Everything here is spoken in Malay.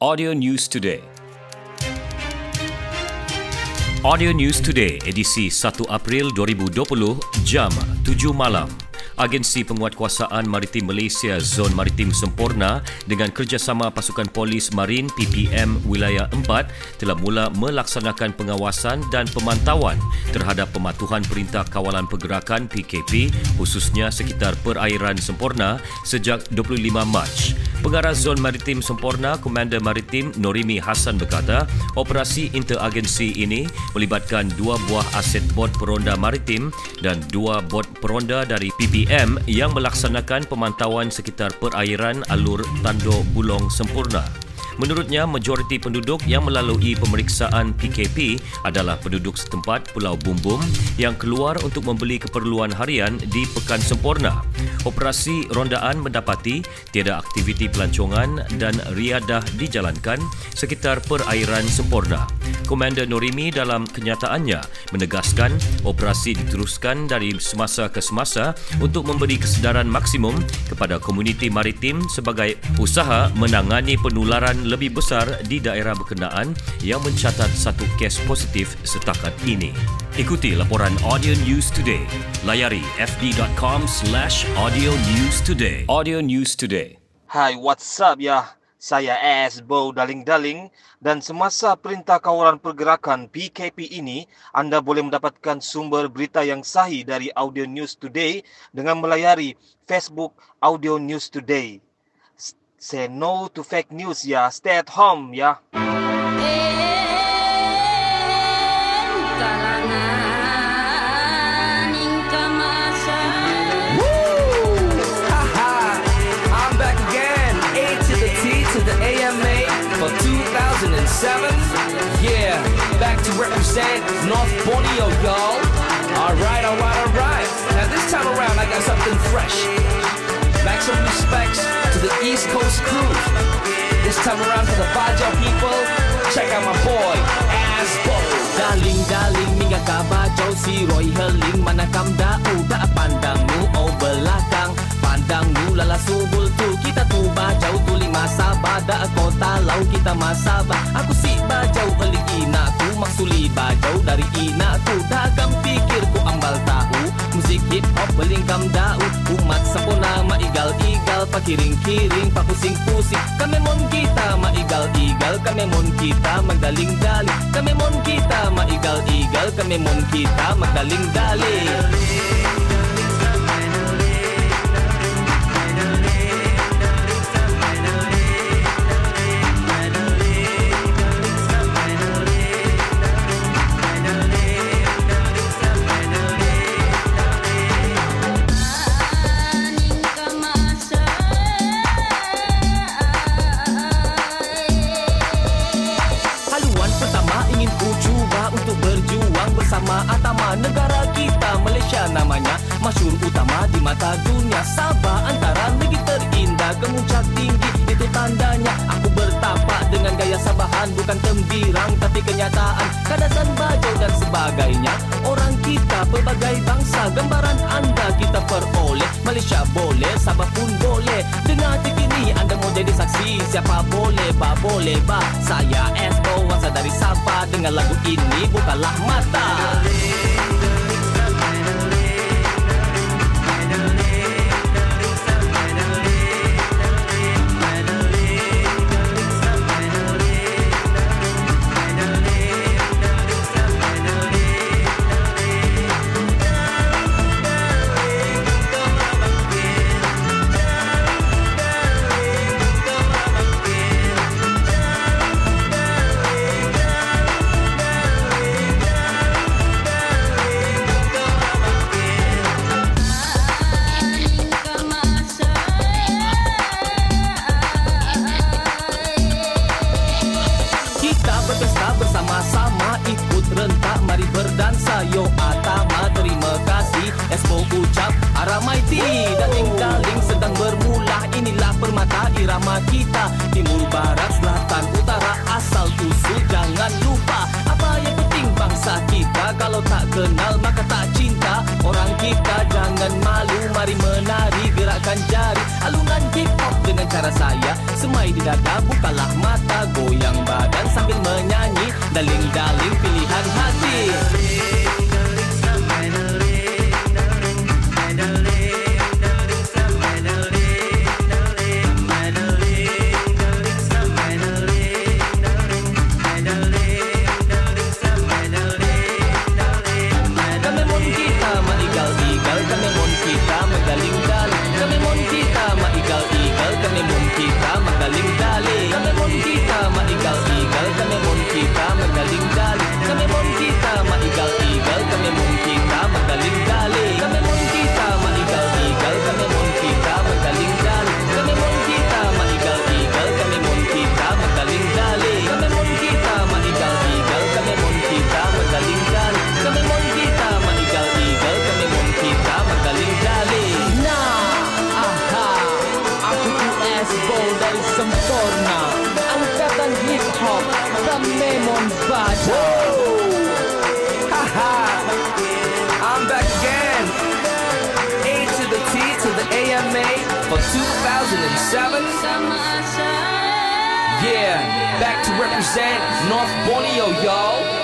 Audio News Today. Audio News Today edisi 1 April 2020 jam 7 malam. Agensi Penguatkuasaan Maritim Malaysia Zon Maritim Sempurna dengan kerjasama Pasukan Polis Marin PPM Wilayah 4 telah mula melaksanakan pengawasan dan pemantauan terhadap pematuhan Perintah Kawalan Pergerakan PKP khususnya sekitar perairan Sempurna sejak 25 Mac. Pengarah Zon Maritim Sempurna, Komander Maritim Norimi Hassan berkata, operasi interagensi ini melibatkan dua buah aset bot peronda maritim dan dua bot peronda dari PPM yang melaksanakan pemantauan sekitar perairan alur Tanduk Bulong Sempurna. Menurutnya, majoriti penduduk yang melalui pemeriksaan PKP adalah penduduk setempat Pulau Bumbum yang keluar untuk membeli keperluan harian di Pekan Sempurna. Operasi rondaan mendapati tiada aktiviti pelancongan dan riadah dijalankan sekitar perairan Sempurna. Komander Norimi dalam kenyataannya menegaskan operasi diteruskan dari semasa ke semasa untuk memberi kesedaran maksimum kepada komuniti maritim sebagai usaha menangani penularan lebih besar di daerah berkenaan yang mencatat satu kes positif setakat ini. Ikuti laporan Audio News Today. Layari fb.com slash audio news today. Audio News Today. Hai, what's up ya? Saya AS Bow Daling-Daling dan semasa Perintah Kawalan Pergerakan PKP ini, anda boleh mendapatkan sumber berita yang sahih dari Audio News Today dengan melayari Facebook Audio News Today. Say no to fake news ya. Stay at home ya. For 2007. Yeah, back to represent North Borneo, y'all. Alright, alright, alright. Now this time around, I got something fresh. Back some respects to the East Coast crew. This time around for the Baja people, check out my boy, Asbo. Darling, darling, minga kabajau si Roy Herling Manakam dau tak pandangmu Da kota lau kita masabah Aku si bajau beli inaku Maksuli bajau dari inaku Dagam pikirku ambal tahu Musik hip hop belingkam dau. Umat sempurna ma igal-igal Pakiring-kiring, papusing-pusing Kami mon kita ma igal-igal Kami mon kita magdaling-daling Kami mon kita ma igal-igal Kami mon kita magdaling-daling Haluan namanya? Masyur utama di mata dunia. Sabah antara negeri terindah Kemuncak tinggi. Itu tandanya Aku bertapak dengan gaya Sabahan. Bukan tembirang tapi kenyataan. Kadasan bajau dan sebagainya. Orang kita pelbagai bangsa Gambaran anda kita peroleh. Malaysia boleh, Sabah pun boleh. Dengar tik ini anda mau jadi saksi. Siapa boleh, ba boleh, ba. Saya Espo, wasa dari Sabah. Dengan lagu ini bukalah mata berdansa Yo Atama terima kasih. Espo ucap Aramaiti Dan Tinggaling sedang bermula. Inilah permata irama kita. Timur, Barat, Selatan, Utara Asal tusu jangan lupa. Apa yang penting bangsa kita Kalau tak kenal maka tak cinta. Orang kita jangan malu Mari menari gerakkan jari. Alunan hip hop dengan cara saya Semai di dada bukalah mata. Goyang badan sambil menyanyi Daling-daling for 2007. Yeah, back to represent North Borneo, y'all.